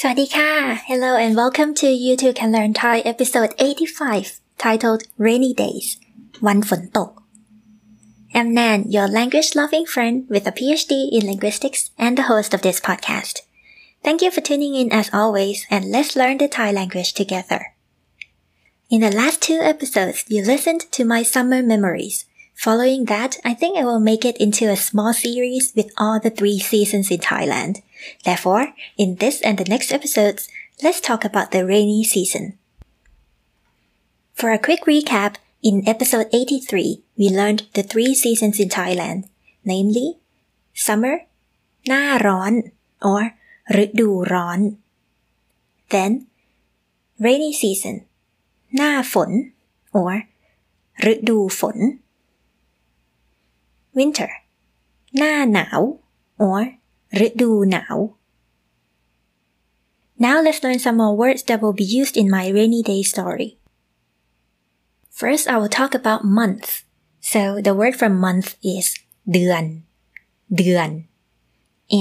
สวัสดีค่ะ Hello and welcome to You Too Can Learn Thai episode 85 titled Rainy Days วันฝนตก I'm Nan, your language loving friend with a PhD in linguistics and the host of this podcast. Thank you for tuning in as always and let's learn the Thai language together. In the last two episodes, you listened to my summer memories. Following that, I think I will make it into a small series with all the three seasons in Thailand. Therefore, in this and the next episodes, let's talk about the rainy season. For a quick recap, in episode 83, we learned the three seasons in Thailand, namely summer, หน้าร้อน or ฤดูร้อน then rainy season หน้าฝน or ฤดูฝน winter หน้าหนาว or ฤดูหนาว Now let's learn some more words that will be used in my rainy day story. First, I will talk about month. So the word for month is เดือน เดือน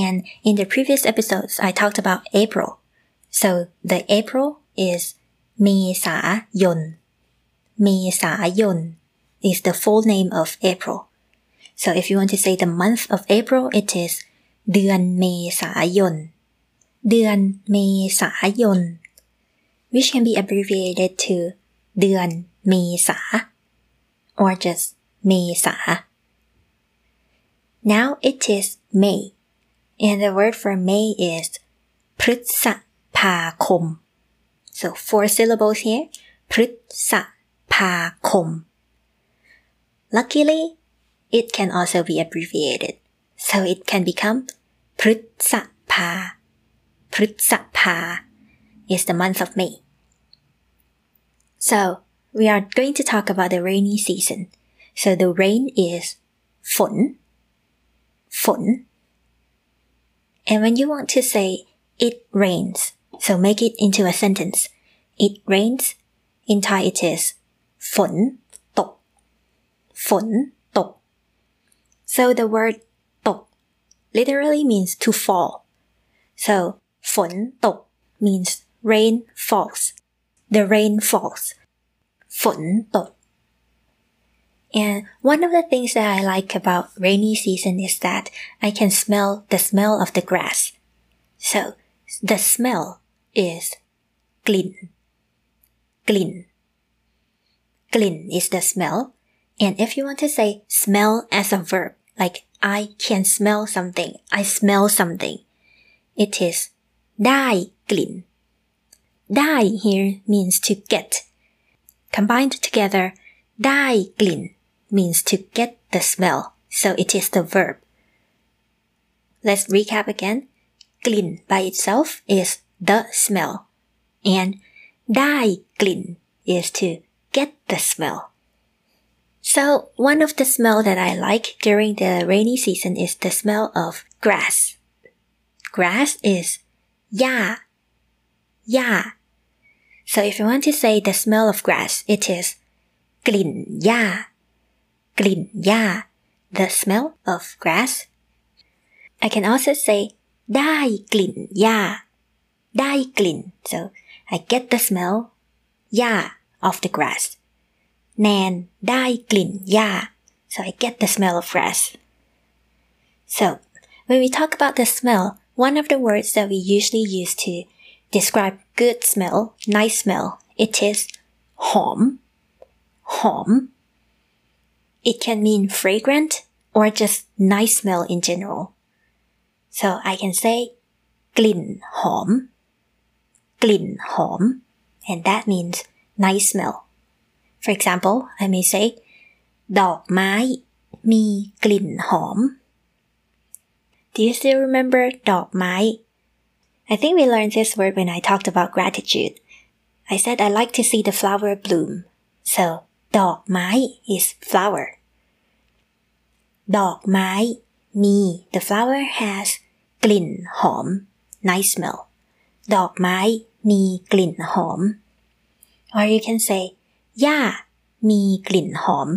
And in the previous episodes, I talked about April. So the April is เมษายน เมษายน is the full name of April. So if you want to say the month of April, it is เดือนเมษายน เดือนเมษายน which can be abbreviated to เดือนเมษา or just เมษา now it is May and the word for May is พฤษภาคม so four syllables here พฤษภาคม luckily it can also be abbreviated so it can become พฤษภา พฤษภา is the month of May. So we are going to talk about the rainy season. So the rain is ฝน ฝน And when you want to say it rains, so make it into a sentence. It rains. In Thai it is ฝนตก ฝนตก So the word ตก literally means to fall. So ฝนตก means rain falls. The rain falls. ฝนตก And one of the things that I like about rainy season is that I can smell the smell of the grass. So the smell is กลิ่น กลิ่น กลิ่น is the smell. And if you want to say smell as a verb, like I can smell something, I smell something, it is ได้กลิ่น ได้ here means to get. Combined together, ได้กลิ่น means to get the smell. So it is the verb. Let's recap again. กลิ่น by itself is the smell. And ได้กลิ่น is to get the smell. So one of the smell that I like during the rainy season is the smell of grass. Grass is ya, ya. So if you want to say the smell of grass, it is glin ya, glin ya, the smell of grass. I can also say dai glin ya, dai glin. So I get the smell ya of the grass. แนนได้กลิ่นหญ้า so I get the smell of grass. So when we talk about the smell, one of the words that we usually use to describe good smell, nice smell, it is หอม หอม It can mean fragrant or just nice smell in general. So I can say กลิ่นหอม กลิ่นหอม and that means nice smell. For example, I may say ดอกไม้ มีกลิ่นหอม Do you still remember ดอกไม้ I think we learned this word when I talked about gratitude. I said I like to see the flower bloom. So ดอกไม้ is flower. ดอกไม้ มี the flower has กลิ่นหอม nice smell ดอกไม้ มีกลิ่นหอม or you can say หญ้า มีกลิ่นหอม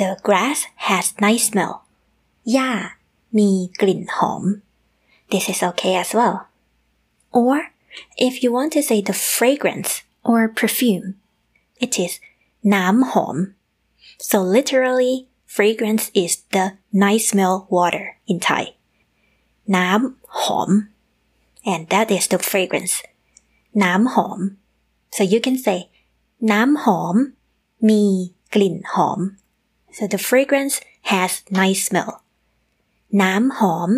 the grass has nice smell หญ้า มีกลิ่นหอม this is okay as well or if you want to say the fragrance or perfume it is น้ำหอม so literally fragrance is the nice smell water in Thai น้ำหอม and that is the fragrance น้ำหอม so you can say น้ำหอมมีกลิ่นหอม so the fragrance has nice smell น้ำหอม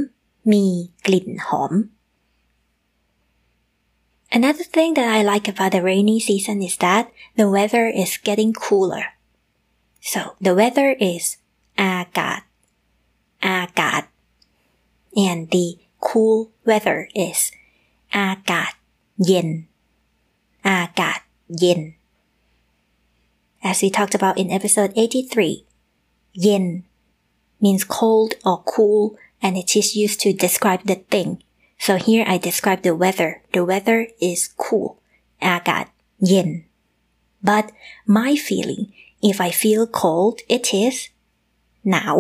มีกลิ่นหอม Another thing that I like about the rainy season is that the weather is getting cooler. So the weather is อากาศอากาศ and the cool weather is อากาศเย็นอากาศเย็น As we talked about in episode 83, yin means cold or cool and it is used to describe the thing. So here I describe the weather. The weather is cool. อากาศเย็น But my feeling, if I feel cold, it is หนาว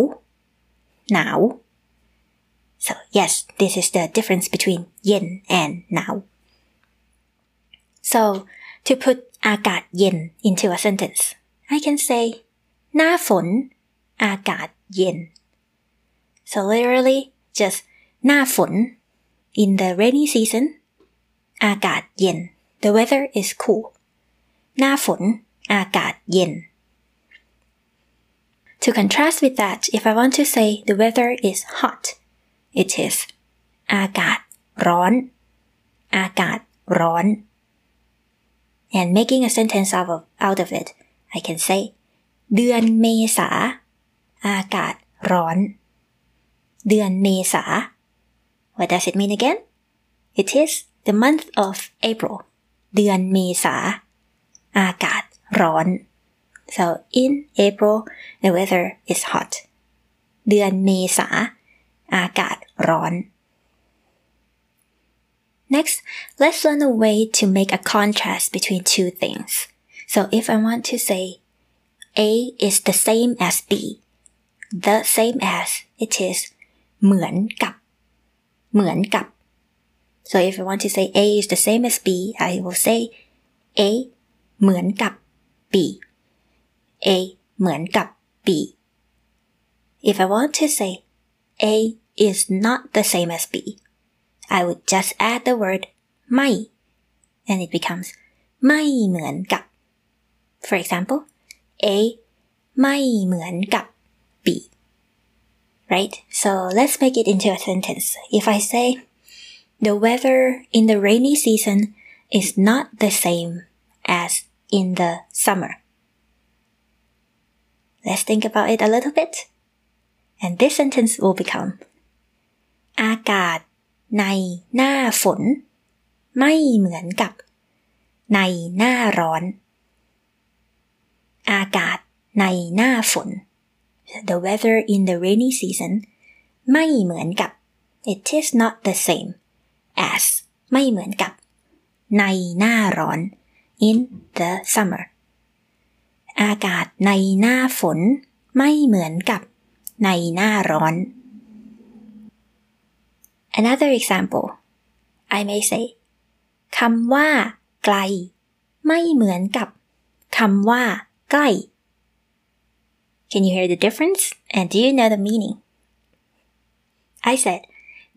หนาว So yes, this is the difference between yin and now. So to put อากาศเย็น into a sentence, I can say หน้าฝนอากาศเย็น So literally just หน้าฝน in the rainy season อากาศเย็น The weather is cool หน้าฝนอากาศเย็น To contrast with that, if I want to say the weather is hot, it is อากาศร้อน อากาศร้อน and making a sentence out of, out of it, I can say เดือนเมษา อากาศร้อน เดือนเมษา What does it mean again? It is the month of April เดือนเมษา อากาศร้อน so in April the weather is hot เดือนเมษา อากาศร้อน Next, let's learn a way to make a contrast between two things. So if I want to say A is the same as B, the same as it is เหมือนกับ เหมือนกับ so if I want to say A is the same as B I will say A เหมือนกับ B A เหมือนกับ B if I want to say A is not the same as B I would just add the word ไม่ and it becomes ไม่เหมือนกับ for example A ไม่เหมือนกับ B right? So let's make it into a sentence. If I say, the weather in the rainy season is not the same as in the summer. Let's think about it a little bit. And this sentence will become อากาศ ในหน้าฝน ไม่เหมือนกับ ในหน้าร้อน อากาศในหน้าฝน the weather in the rainy season ไม่เหมือนกับ it is not the same as ไม่เหมือนกับ ในหน้าร้อน in the summer อากาศในหน้าฝน ไม่เหมือนกับ ในหน้าร้อน Another example I may say คำว่า ไกล ไม่เหมือนกับคำว่า ใกล้ Can you hear the difference? And do you know the meaning? I said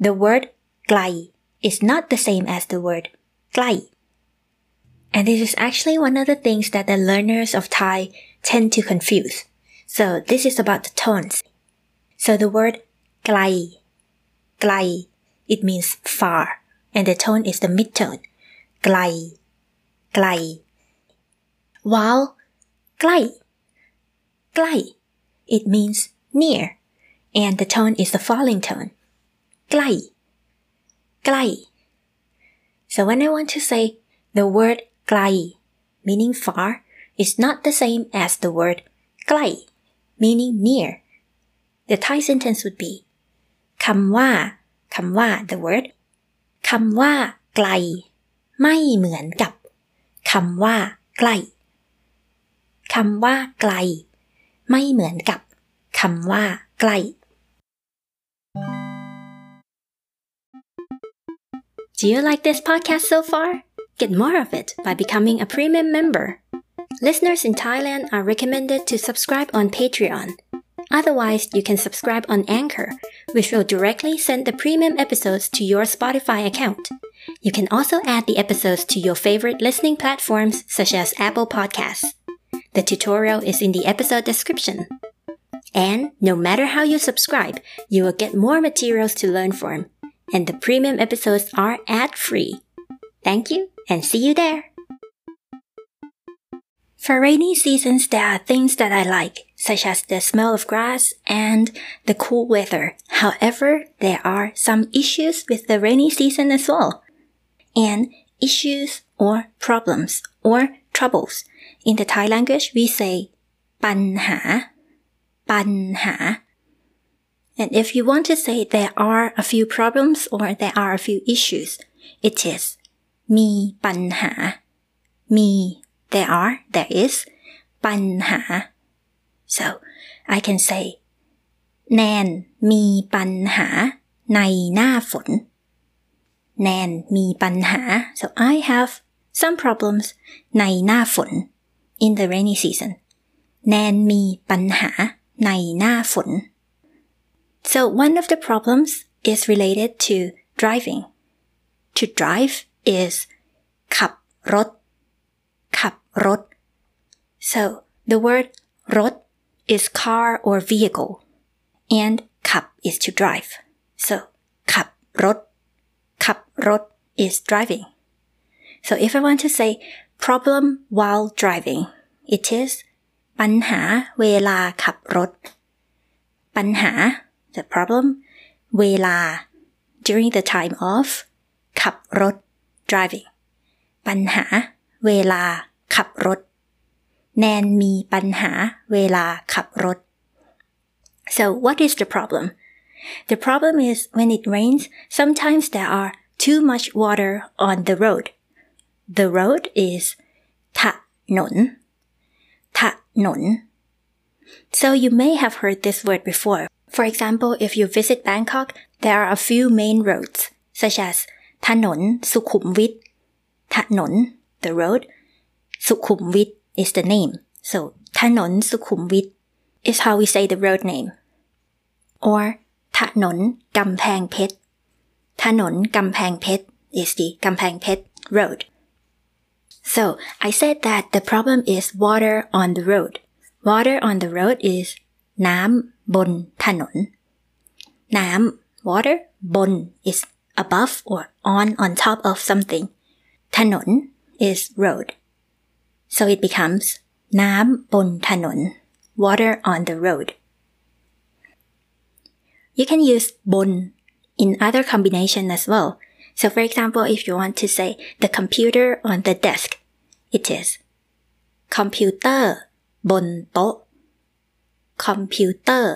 the word ไกล is not the same as the word ใกล้ And this is actually one of the things that the learners of Thai tend to confuse. So this is about the tones. So the word ไกล ไกล it means far and the tone is the mid-tone ไกล ไกล while ใกล้ ใกล้ it means near and the tone is the falling tone ใกล้ ใกล้ so when I want to say the word ไกล meaning far is not the same as the word ใกล้ meaning near the Thai sentence would be คำว่า คำว่า the word คำว่า ไกล ไม่เหมือนกับคำว่า ใกล้คำว่า ไกล ไม่เหมือนกับคำว่า ใกล้ Do you like this podcast so far? Get more of it by becoming a premium member. Listeners in Thailand are recommended to subscribe on Patreon. Otherwise, you can subscribe on Anchor, which will directly send the premium episodes to your Spotify account. You can also add the episodes to your favorite listening platforms such as Apple Podcasts. The tutorial is in the episode description. And no matter how you subscribe, you will get more materials to learn from. And the premium episodes are ad free. Thank you and see you there. For rainy seasons, there are things that I like, such as the smell of grass and the cool weather. However, there are some issues with the rainy season as well. And issues or problems or troubles. In the Thai language, we say ปัญหาปัญหา and if you want to say there are a few problems or there are a few issues, it is มีปัญหามี there are there is ปัญหา so I can say แนนมีปัญหาในหน้าฝนแนนมีปัญหา so I have some problems ในหน้าฝน in the rainy season แนนมีปัญหาในหน้าฝน so one of the problems is related to driving to drive is ขับรถขับรถ so the word รถ is car or vehicle and ขับ is to drive so ขับรถขับรถ is driving so if I want to say problem while driving it is ปัญหาเวลาขับรถ ปัญหา the problem เวลา during the time of ขับรถ driving ปัญหาเวลาขับรถ แนนมีปัญหาเวลาขับรถ so what is the problem the problem is when it rains sometimes there are too much water on the road the road is ถนนถนน so you may have heard this word before for example if you visit Bangkok there are a few main roads such as ถนนสุขุมวิทถนน the road สุขุมวิท is the name so ถนนสุขุมวิท is how we say the road name or ถนนกำแพงเพชรถนนกำแพงเพชร is the กำแพงเพชร road so I said that the problem is water on the road water on the road is น้ำบนถนนน้ำ water บน is above or on on top of something ถนน is road so it becomes น้ำบนถนน water on the road you can use บน in other combination as well so for example if you want to say the computer on the desk it is คอมพิวเตอร์บนโต๊ะคอมพิวเตอร์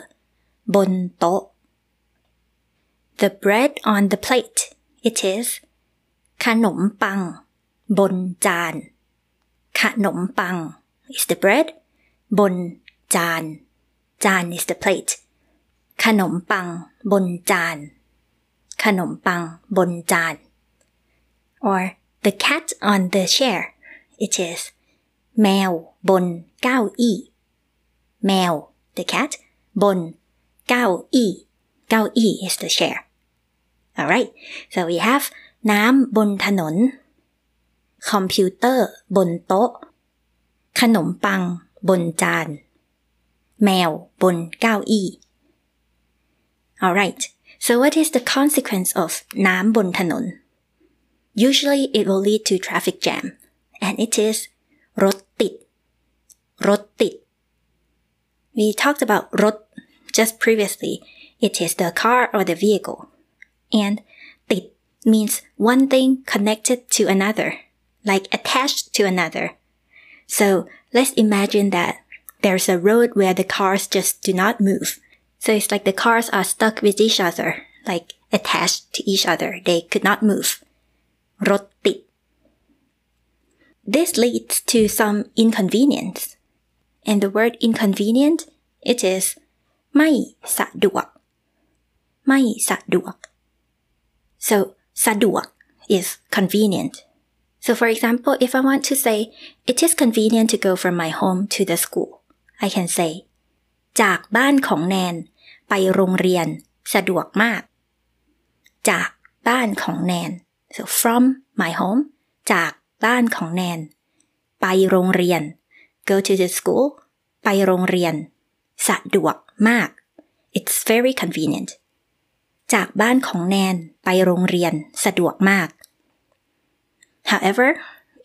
บนโต๊ะ the bread on the plate it is ขนมปังบนจาน ขนมปัง is the bread บนจานจาน is the plate ขนมปังบนจานขนมปังบนจาน or the cat on the chair it is แมวบนเก้าอี้แมว the cat บนเก้าอี้เก้าอี้ is the chair alright so we have น้ำบนถนน คอมพิวเตอร์บนโต๊ะ ขนมปังบนจาน แมวบนเก้าอี้ alright so what is the consequence of น้ำบนถนน usually it will lead to traffic jam and it is รถติด รถติด we talked about รถ just previously it is the car or the vehicle and ติด means one thing connected to another like attached to another so let's imagine that there's a road where the cars just do not move so it's like the cars are stuck with each other like attached to each other they could not move รถติด this leads to some inconvenience and the word inconvenient it is ไม่สะดวกไม่สะดวก so สะดวก is convenient. So for example, if I want to say, it is convenient to go from my home to the school, I can say จากบ้านของแนน ไปโรงเรียน สะดวกมาก จากบ้านของแนน so from my home จากบ้านของแนน ไปโรงเรียน go to the school ไปโรงเรียน สะดวกมาก it's very convenient จากบ้านของแนน ไปโรงเรียน สะดวกมาก however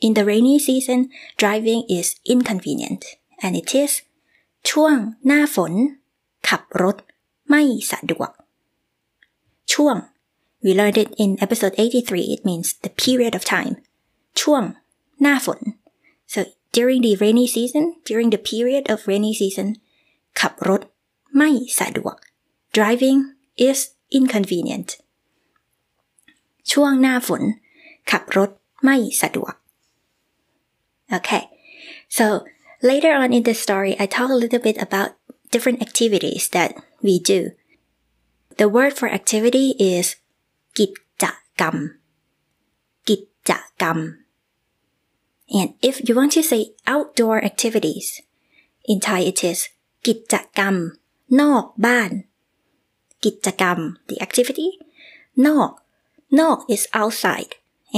in the rainy season driving is inconvenient and it is ช่วงหน้าฝน ขับรถ ไม่สะดวก ช่วง we learned it in episode 83 it means the period of time ช่วงหน้าฝน so during the rainy season during the period of rainy season ขับรถ ไม่สะดวก driving is inconvenient ช่วงหน้าฝน ขับรถ ไม่สะดวก okay so later on in the story I talk a little bit about different activities that we do the word for activity is กิจกรรม กิจกรรม and if you want to say outdoor activities in Thai it is กิจกรรม นอกบ้าน กิจกรรม the activity นอก นอก is outside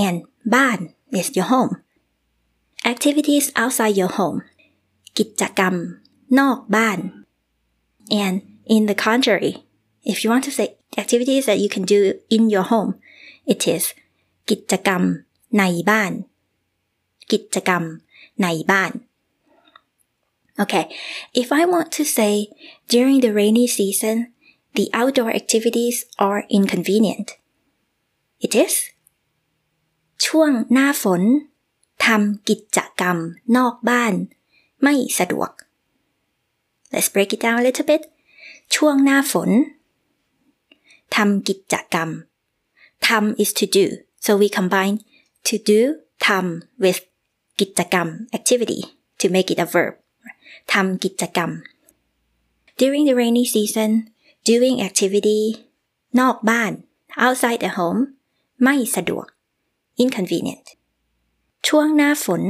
and บ้าน is your home activities outside your home กิจกรรม นอกบ้าน and in the contrary if you want to say activities that you can do in your home it is กิจกรรม ในบ้าน กิจกรรม ในบ้าน Okay, if I want to say during the rainy season, the outdoor activities are inconvenient. It is ช่วงหน้าฝนทำกิจกรรมนอกบ้าน ไม่สะดวก Let's break it down a little bit ช่วงหน้าฝนทำกิจกรรมทำ is to do so we combine to do ทำ with กิจกรรม activity to make it a verb ทำกิจกรรม during the rainy season doing activity นอกบ้าน outside the home ไม่สะดวก inconvenient ช่วงหน้าฝน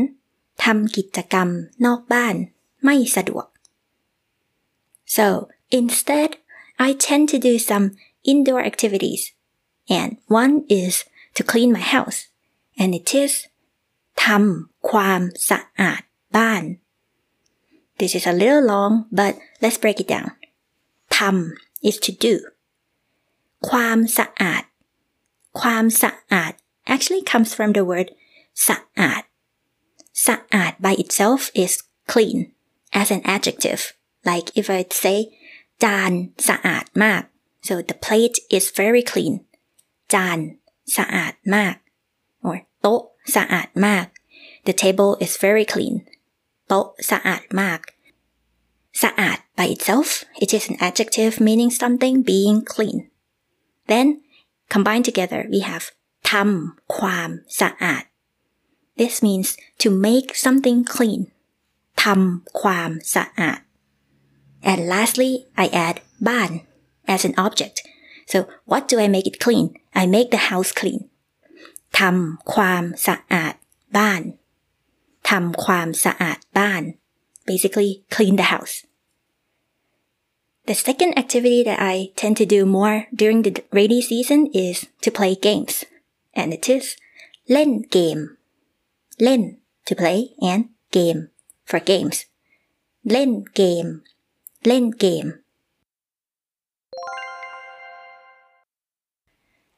ทำกิจกรรม นอกบ้าน ไม่สะดวก so instead I tend to do some indoor activities and one is to clean my house and it is ทำความสะอาดบ้าน This is a little long but let's break it down ทำ is to do ความสะอาด ความสะอาด actually comes from the word sa'ad. Sa'ad by itself is clean as an adjective. Like if I say dan sa'ad mak. So the plate is very clean. Dan sa'ad mak. Or to sa'ad mak. The table is very clean. To sa'ad mak. Sa'ad by itself, it is an adjective meaning something being clean. Then combined together, we have ทำความสะอาด this means to make something clean ทำความสะอาด and lastly I add บ้าน as an object so what do I make it clean I make the house clean ทำความสะอาดบ้าน ทำความสะอาดบ้าน basically clean the house the second activity that I tend to do more during the rainy season is to play games and it is เล่นเกม เล่น to play and game for games เล่นเกม เล่นเกม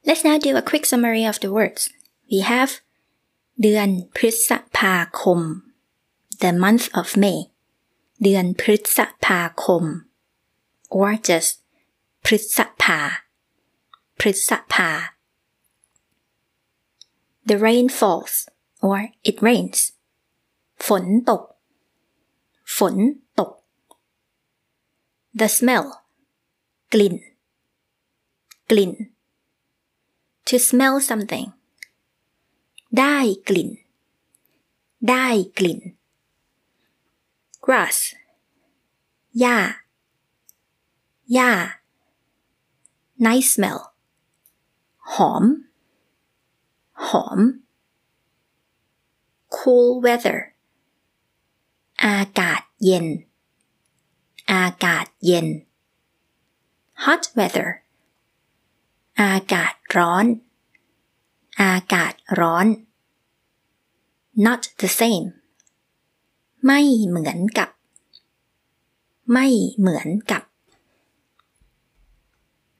Let's now do a quick summary of the words. We have เดือนพฤษภาคม the month of May เดือนพฤษภาคม or just พฤษภาพฤษภา The rain falls or it rains ฝนตก ฝนตก The smell กลิ่น กลิ่น To smell something ได้กลิ่น ได้กลิ่น grass หญ้า หญ้า nice smell หอม หอม cool weather อากาศเย็น อากาศเย็น hot weather อากาศร้อน อากาศร้อน not the same ไม่เหมือนกับ ไม่เหมือนกับ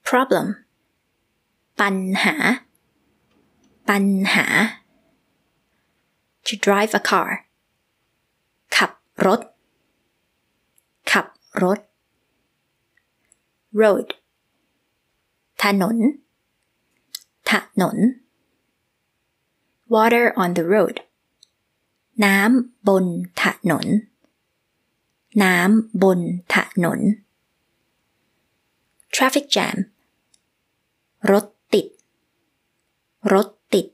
problem ปัญหา ปัญหา to drive a car ขับรถ ขับรถ road ถนน ถนน water on the road น้ำบนถนน น้ำบนถนน traffic jam รถ รถติด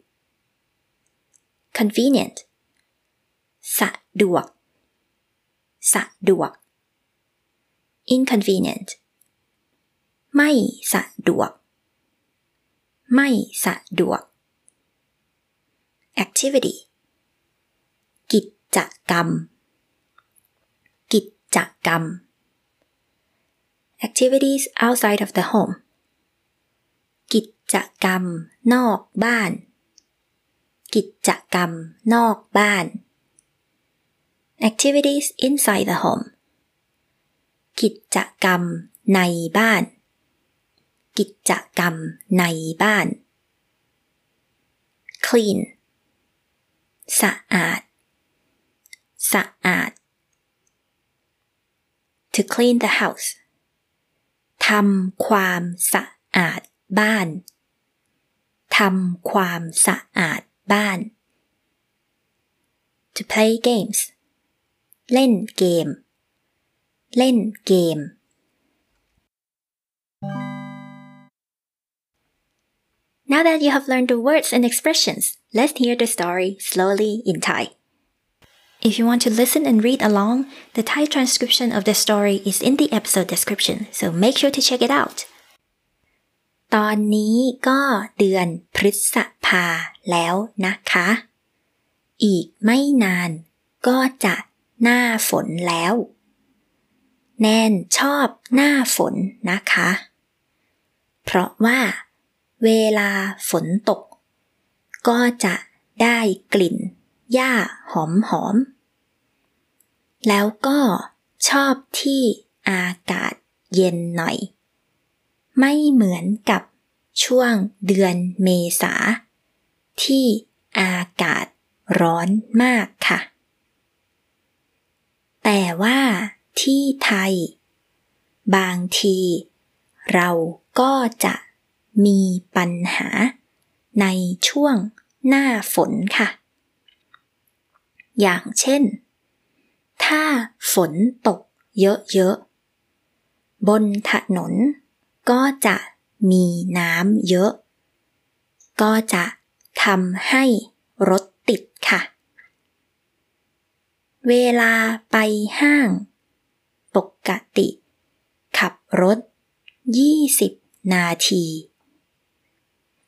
convenient สะดวก สะดวก inconvenient ไม่สะดวก ไม่สะดวก activity กิจกรรม กิจกรรม activities outside of the home จกรรม นอกบ้าน กิจกรรม นอกบ้าน activities inside the home กิจกรรมในบ้าน กิจกรรมในบ้าน clean สะอาด สะอาด to clean the house ทำความสะอาดบ้าน ทำความสะอาดบ้าน to play games เล่นเกม เล่นเกม Now that you have learned the words and expressions, let's hear the story slowly in Thai. If you want to listen and read along, the Thai transcription of the story is in the episode description, so make sure to check it out. ตอนนี้ก็เดือนพฤษภาแล้วนะคะ อีกไม่นานก็จะหน้าฝนแล้ว แนนชอบหน้าฝนนะคะ เพราะว่าเวลาฝนตก ก็จะได้กลิ่นหญ้าหอมหอม แล้วก็ชอบที่อากาศเย็นหน่อย ไม่เหมือนกับช่วงเดือนเมษา ที่อากาศร้อนมากค่ะ แต่ว่าที่ไทย บางที เราก็จะมีปัญหาในช่วงหน้าฝนค่ะ อย่างเช่น ถ้าฝนตกเยอะๆ บนถนน ก็จะมีน้ำเยอะ ก็จะทำให้รถติดค่ะ เวลาไปห้าง ปกติ ขับรถ 20 นาที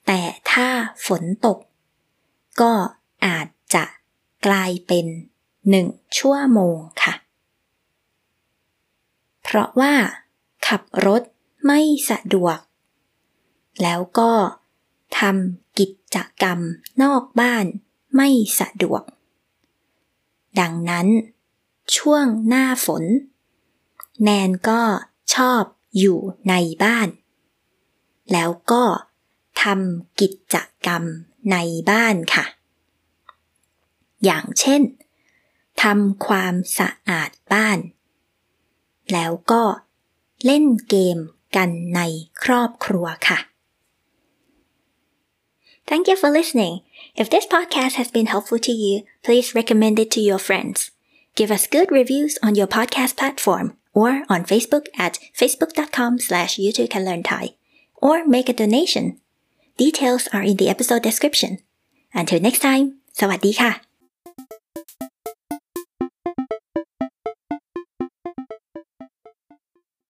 แต่ถ้าฝนตก ก็อาจจะกลายเป็นหนึ่งชั่วโมงค่ะ เพราะว่า ขับรถ ไม่สะดวก แล้วก็ทำกิจกรรมนอกบ้านไม่สะดวก ดังนั้น ช่วงหน้าฝน แนนก็ชอบอยู่ในบ้าน แล้วก็ทำกิจกรรมในบ้านค่ะ อย่างเช่นทำความสะอาดบ้าน แล้วก็เล่นเกม กันในครอบครัวค่ะ Thank you for listening. If this podcast has been helpful to you, please recommend it to your friends. Give us good reviews on your podcast platform or on Facebook at facebook.com slash youtube can learn Thai or make a donation. Details are in the episode description. Until next time, สวัสดีค่ะ